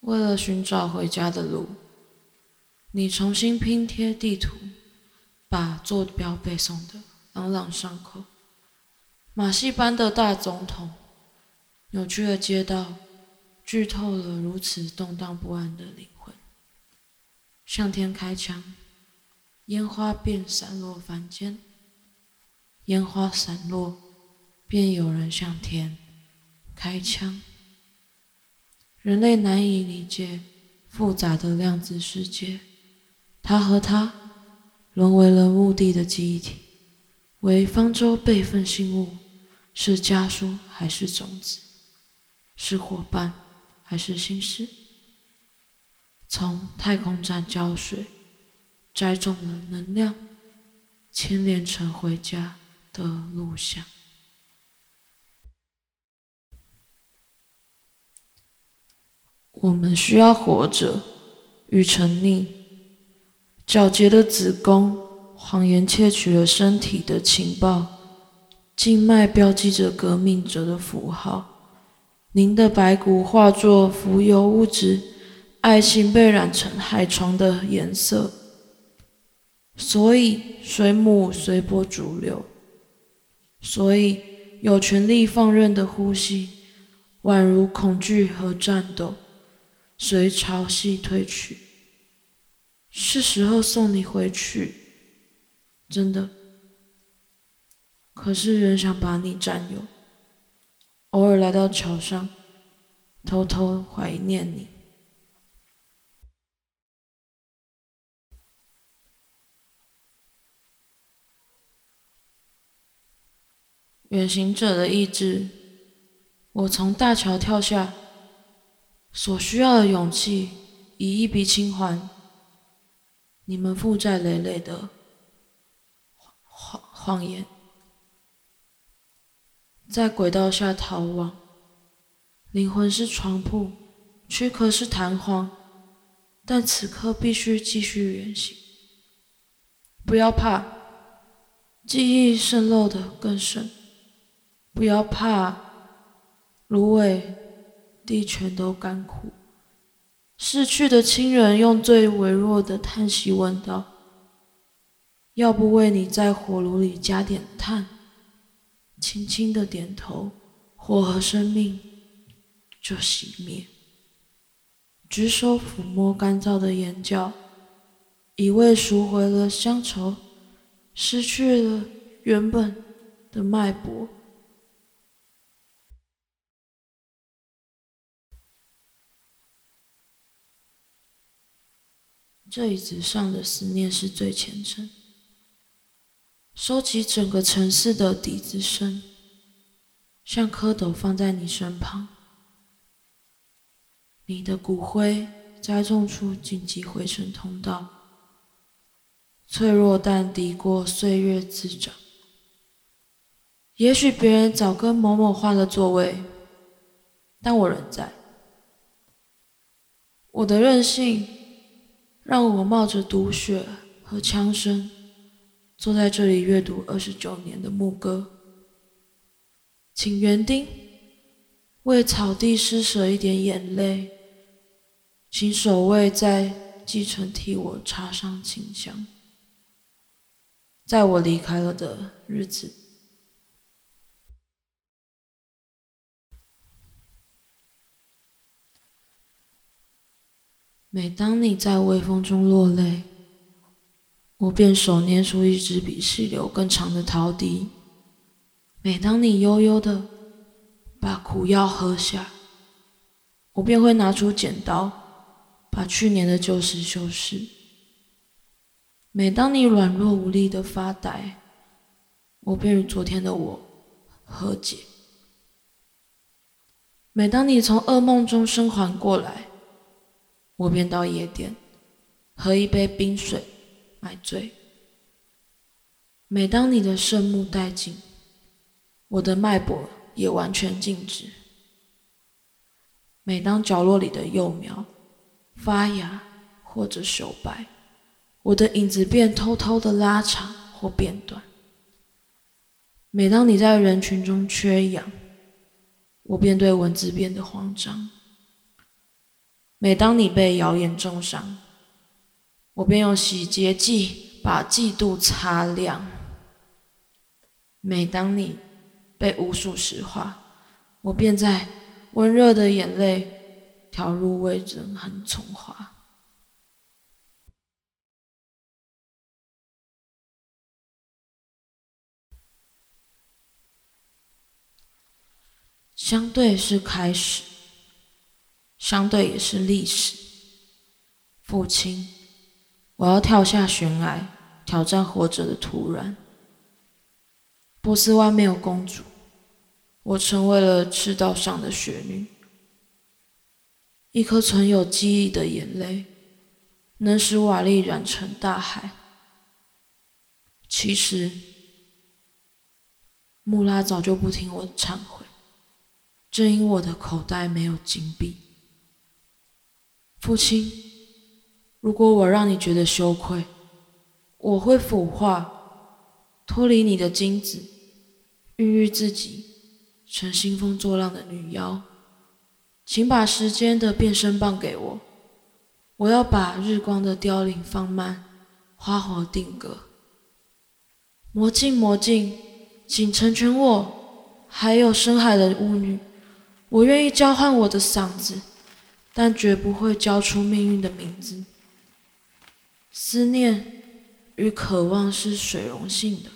为了寻找回家的路，你重新拼贴地图，把坐标背诵的朗朗上口。马戏班的大总统，扭曲的街道，剧透了如此动荡不安的灵魂。向天开枪，烟花便散落凡间。烟花散落，便有人向天开枪。人类难以理解复杂的量子世界，他和他沦为了墓地的记忆体，为方舟备份信物，是家书还是种子？是伙伴还是心事？从太空站浇水，栽种了能量，牵连成回家的路像。我们需要活着与沉溺，皎洁的子宫，谎言窃取了身体的情报，静脉标记着革命者的符号，您的白骨化作浮游物质，爱情被染成海床的颜色，所以水母随波逐流，所以有权利放任的呼吸，宛如恐惧和战斗。随潮汐退去，是时候送你回去，真的。可是仍想把你占有，偶尔来到桥上，偷偷怀念你。远行者的意志，我从大桥跳下。所需要的勇气，以一笔清还你们负债累累的谎谎言，在轨道下逃亡。灵魂是床铺，躯壳是弹簧，但此刻必须继续远行。不要怕，记忆渗漏的更深。不要怕，芦苇。地全都干枯，逝去的亲人用最微弱的叹息问道：“要不为你在火炉里加点炭？”轻轻的点头，火和生命就熄灭。举手抚摸干燥的眼角，以为赎回了乡愁，失去了原本的脉搏。这椅子上的思念是最虔诚，收集整个城市的笛子声，像蝌蚪放在你身旁。你的骨灰栽种出紧急回程通道，脆弱但抵过岁月滋长。也许别人早跟某某换了座位，但我仍在。我的任性。让我冒着毒血和枪声，坐在这里阅读二十九年的牧歌。请园丁为草地施舍一点眼泪，请守卫在继承替我插上清香。在我离开了的日子。每当你在微风中落泪，我便手捏出一支比细流更长的陶笛。每当你悠悠的把苦药喝下，我便会拿出剪刀，把去年的旧事修饰。每当你软弱无力的发呆，我便与昨天的我和解。每当你从噩梦中生还过来，我便到夜店，喝一杯冰水，买醉。每当你的圣木殆尽，我的脉搏也完全静止。每当角落里的幼苗发芽或者朽败，我的影子便偷偷的拉长或变短。每当你在人群中缺氧，我便对文字变得慌张。每当你被谣言重伤，我便用洗洁剂把嫉妒擦亮；每当你被无数石化，我便在温热的眼泪调入味噌和葱花。相对是开始，相对也是历史。父亲，我要跳下悬崖，挑战活着的突然。波斯湾没有公主，我成为了赤道上的雪女。一颗存有记忆的眼泪，能使瓦砾染成大海。其实，穆拉早就不听我的忏悔。正因我的口袋没有金币，父亲，如果我让你觉得羞愧，我会腐化，脱离你的精子，孕育自己成兴风作浪的女妖。请把时间的变身棒给我，我要把日光的凋零放慢，花火定格。魔镜魔镜，请成全我，还有深海的巫女。我愿意交换我的嗓子，但绝不会交出命运的名字。思念与渴望是水溶性的，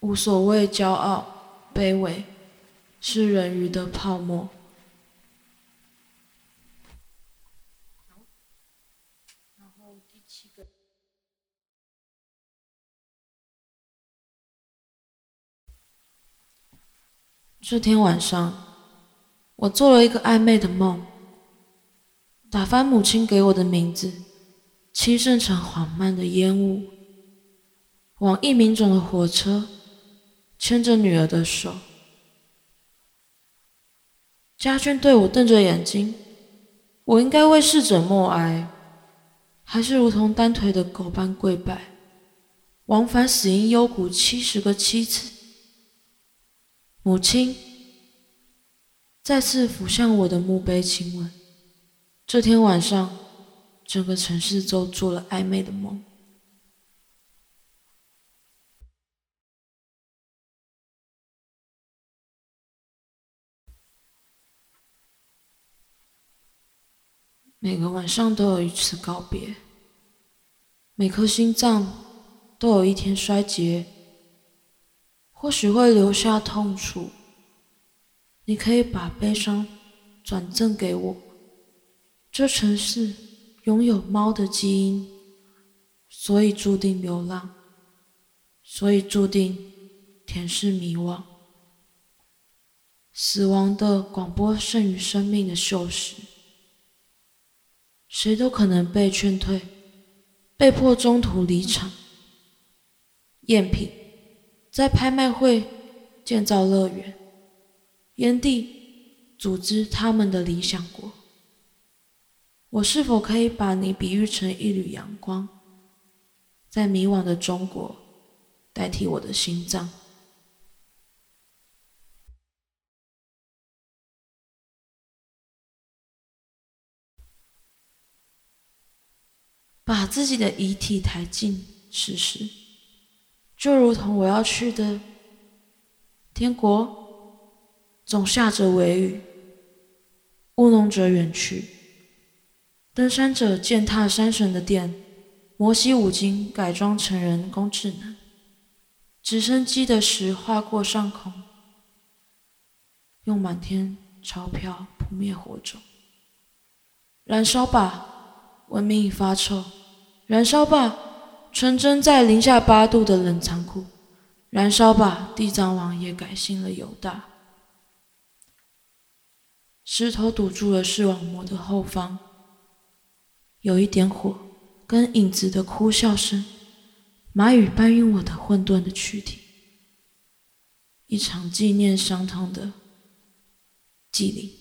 无所谓骄傲、卑微，是人鱼的泡沫。这天晚上，我做了一个暧昧的梦，打翻母亲给我的名字，轻盛成缓慢的烟雾。往一民种的火车，牵着女儿的手。家眷对我瞪着眼睛，我应该为逝者默哀，还是如同单腿的狗般跪拜，往返死因幽谷七十个七次？母亲再次俯向我的墓碑亲吻。这天晚上，整个城市都做了暧昧的梦。每个晚上都有一次告别，每颗心脏都有一天衰竭。或许会留下痛楚，你可以把悲伤转赠给我。这城市拥有猫的基因，所以注定流浪，所以注定甜是迷惘。死亡的广播胜于生命的锈蚀，谁都可能被劝退，被迫中途离场。赝品。在拍卖会建造乐园，炎帝组织他们的理想国。我是否可以把你比喻成一缕阳光，在迷惘的中国代替我的心脏，把自己的遗体抬进史实。就如同我要去的天国，总下着微雨，务农者远去，登山者践踏山神的殿，摩西五经改装成人工智能，直升机的石划过上空，用满天钞票扑灭火种，燃烧吧，文明已发臭，燃烧吧。纯真在零下八度的冷藏库，燃烧吧！地藏王也改姓了犹大。石头堵住了视网膜的后方，有一点火，跟影子的哭笑声，蚂蚁搬运我的混沌的躯体，一场纪念伤痛的祭礼。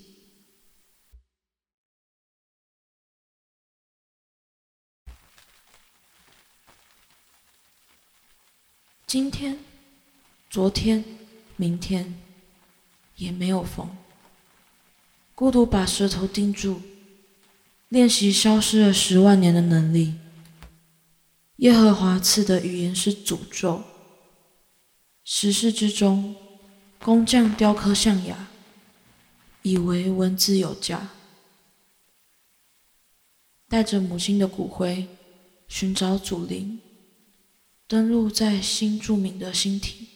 今天、昨天、明天也没有风。孤独把舌头钉住，练习消失了十万年的能力。耶和华赐的语言是诅咒。时事之中，工匠雕刻象牙，以为文字有价。带着母亲的骨灰，寻找祖灵，登陆在新著名的星体，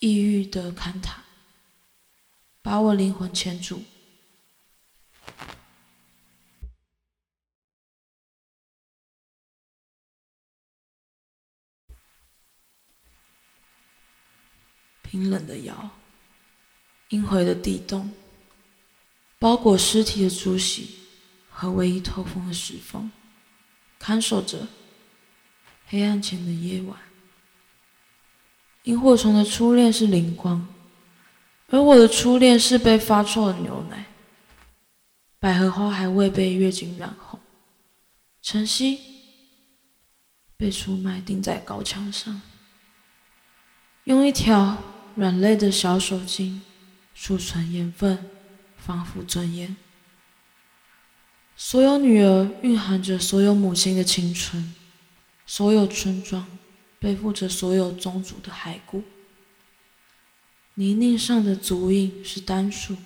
异域的坎塔，把我灵魂牵住。冰冷的窑，阴灰的地洞，包裹尸体的竹席和唯一透风的石缝，看守着黑暗前的夜晚。萤火虫的初恋是灵光，而我的初恋是被发臭的牛奶。百合花还未被月经染红，晨曦被出卖钉在高墙上，用一条。软肋的小手巾，储存盐分，防腐尊严。所有女儿蕴含着所有母亲的青春，所有村庄背负着所有宗族的骸骨。泥泞上的足印是单数，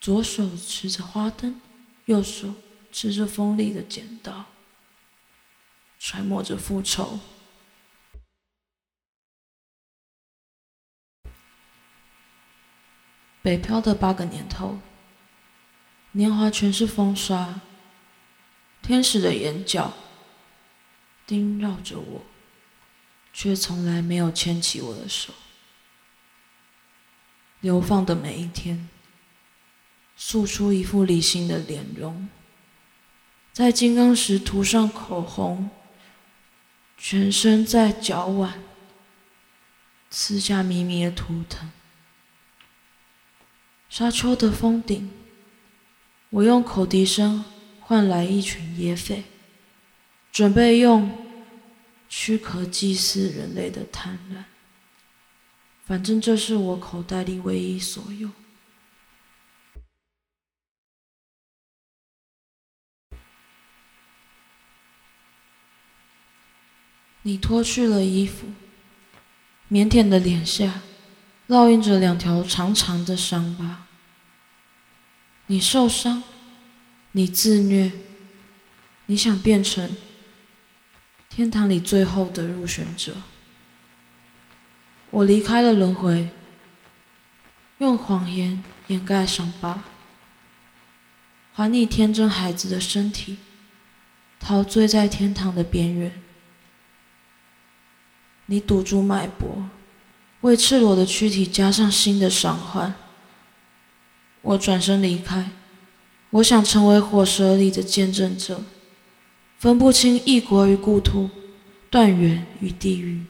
左手持着花灯，右手持着锋利的剪刀，揣摩着复仇。北漂的八个年头，年华全是风沙，天使的眼角盯绕着我，却从来没有牵起我的手。流放的每一天，塑出一副理性的脸容，在金刚石涂上口红，全身在脚腕刺下迷迷的图腾。沙丘的峰顶，我用口笛声换来一群野匪，准备用躯壳祭祀人类的贪婪。反正这是我口袋里唯一所有。你脱去了衣服，腼腆的脸下。烙印着两条长长的伤疤。你受伤，你自虐，你想变成天堂里最后的入选者。我离开了轮回，用谎言掩盖伤疤，还你天真孩子的身体，陶醉在天堂的边缘。你堵住脉搏。为赤裸的躯体加上新的伤患，我转身离开。我想成为火舌里的见证者，分不清异国与故土，断缘与地狱。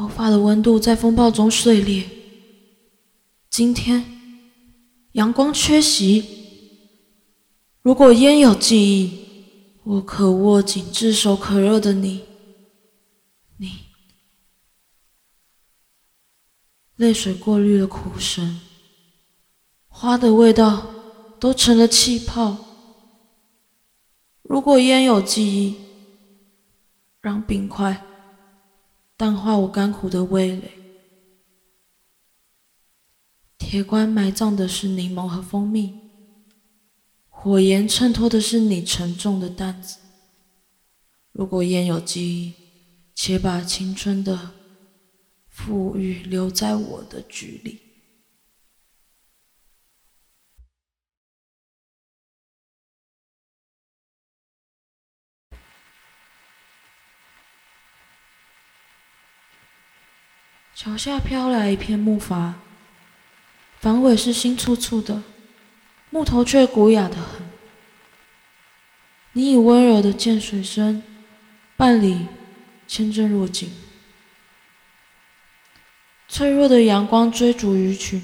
头发的温度在风暴中碎裂。今天。阳光缺席。如果烟有记忆，我可握紧炙手可热的你。你，泪水过滤了哭声，花的味道都成了气泡。如果烟有记忆，让冰块淡化我干枯的味蕾。铁棺埋葬的是柠檬和蜂蜜，火焰衬托的是你沉重的担子。如果烟有记忆，且把青春的富裕留在我的局里。桥下飘来一片木筏。房尾是新簇簇的，木头却古雅的很。你以温柔的溅水声伴里牵针入颈，脆弱的阳光追逐鱼群，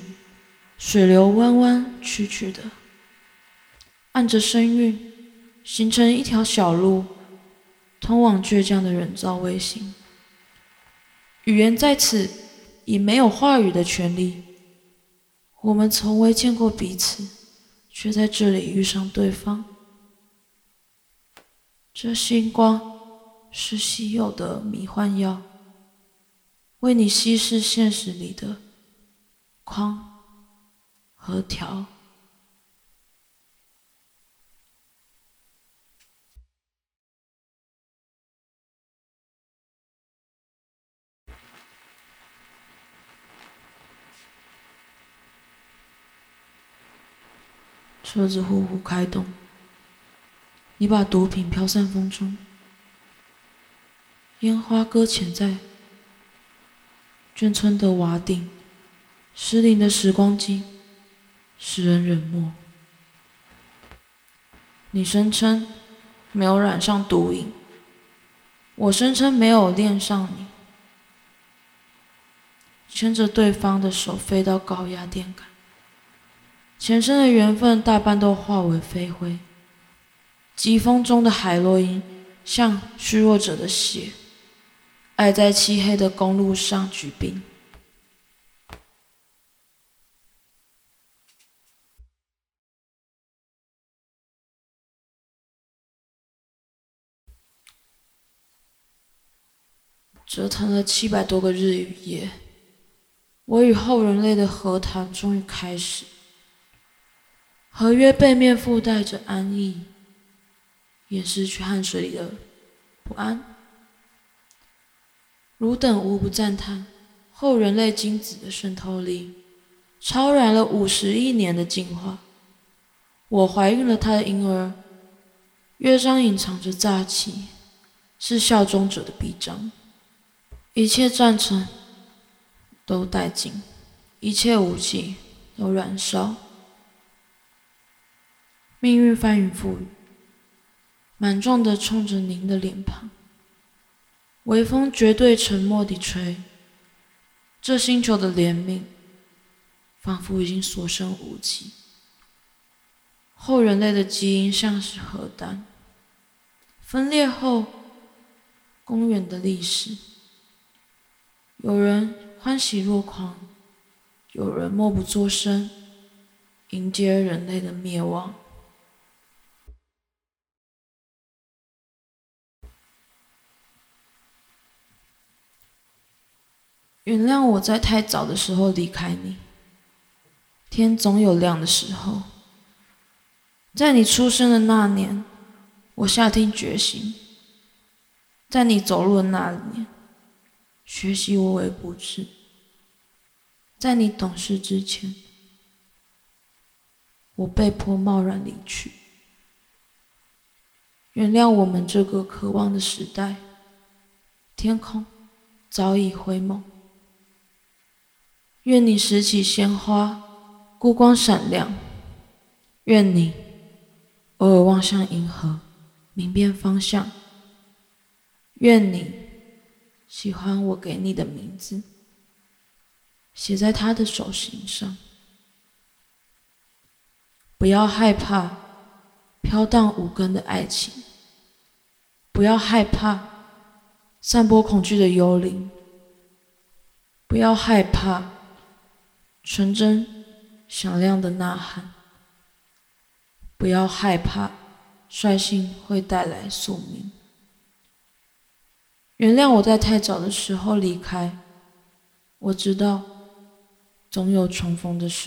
水流弯弯曲曲的，按着声韵形成一条小路，通往倔强的人造卫星。语言在此已没有话语的权利。我们从未见过彼此，却在这里遇上对方。这星光是稀有的迷幻药，为你稀释现实里的框和条。车子呼呼开动，你把毒品飘散风中，烟花搁浅在眷村的瓦顶，失灵的时光机使人冷漠。你声称没有染上毒瘾，我声称没有恋上你，牵着对方的手飞到高压电杆。前生的缘分大半都化为飞灰，疾风中的海洛因像虚弱者的血，爱在漆黑的公路上举兵。折腾了七百多个日与夜，我与后人类的和谈终于开始。合约背面附带着安逸，也失去汗水里的不安。汝等无不赞叹后人类精子的渗透力，超然了五十亿年的进化。我怀孕了他的婴儿，乐章隐藏着诈欺，是效忠者的臂章。一切战争都殆尽，一切武器都燃烧。命运翻云覆雨，莽撞地冲着您的脸庞。微风绝对沉默地吹，这星球的怜悯仿佛已经所剩无几。后人类的基因像是核弹，分裂后，公远的历史，有人欢喜若狂，有人默不作声，迎接人类的灭亡。原谅我在太早的时候离开你。天总有亮的时候。在你出生的那年，我下定决心；在你走路的那年，学习无微不至；在你懂事之前，我被迫贸然离去。原谅我们这个渴望的时代，天空早已灰蒙。愿你拾起鲜花，孤光闪亮；愿你偶尔望向银河，明辨方向；愿你喜欢我给你的名字，写在他的手心上。不要害怕飘荡无根的爱情，不要害怕散播恐惧的幽灵，不要害怕。纯真、响亮的呐喊。不要害怕，率性会带来宿命。原谅我在太早的时候离开。我知道，总有重逢的时。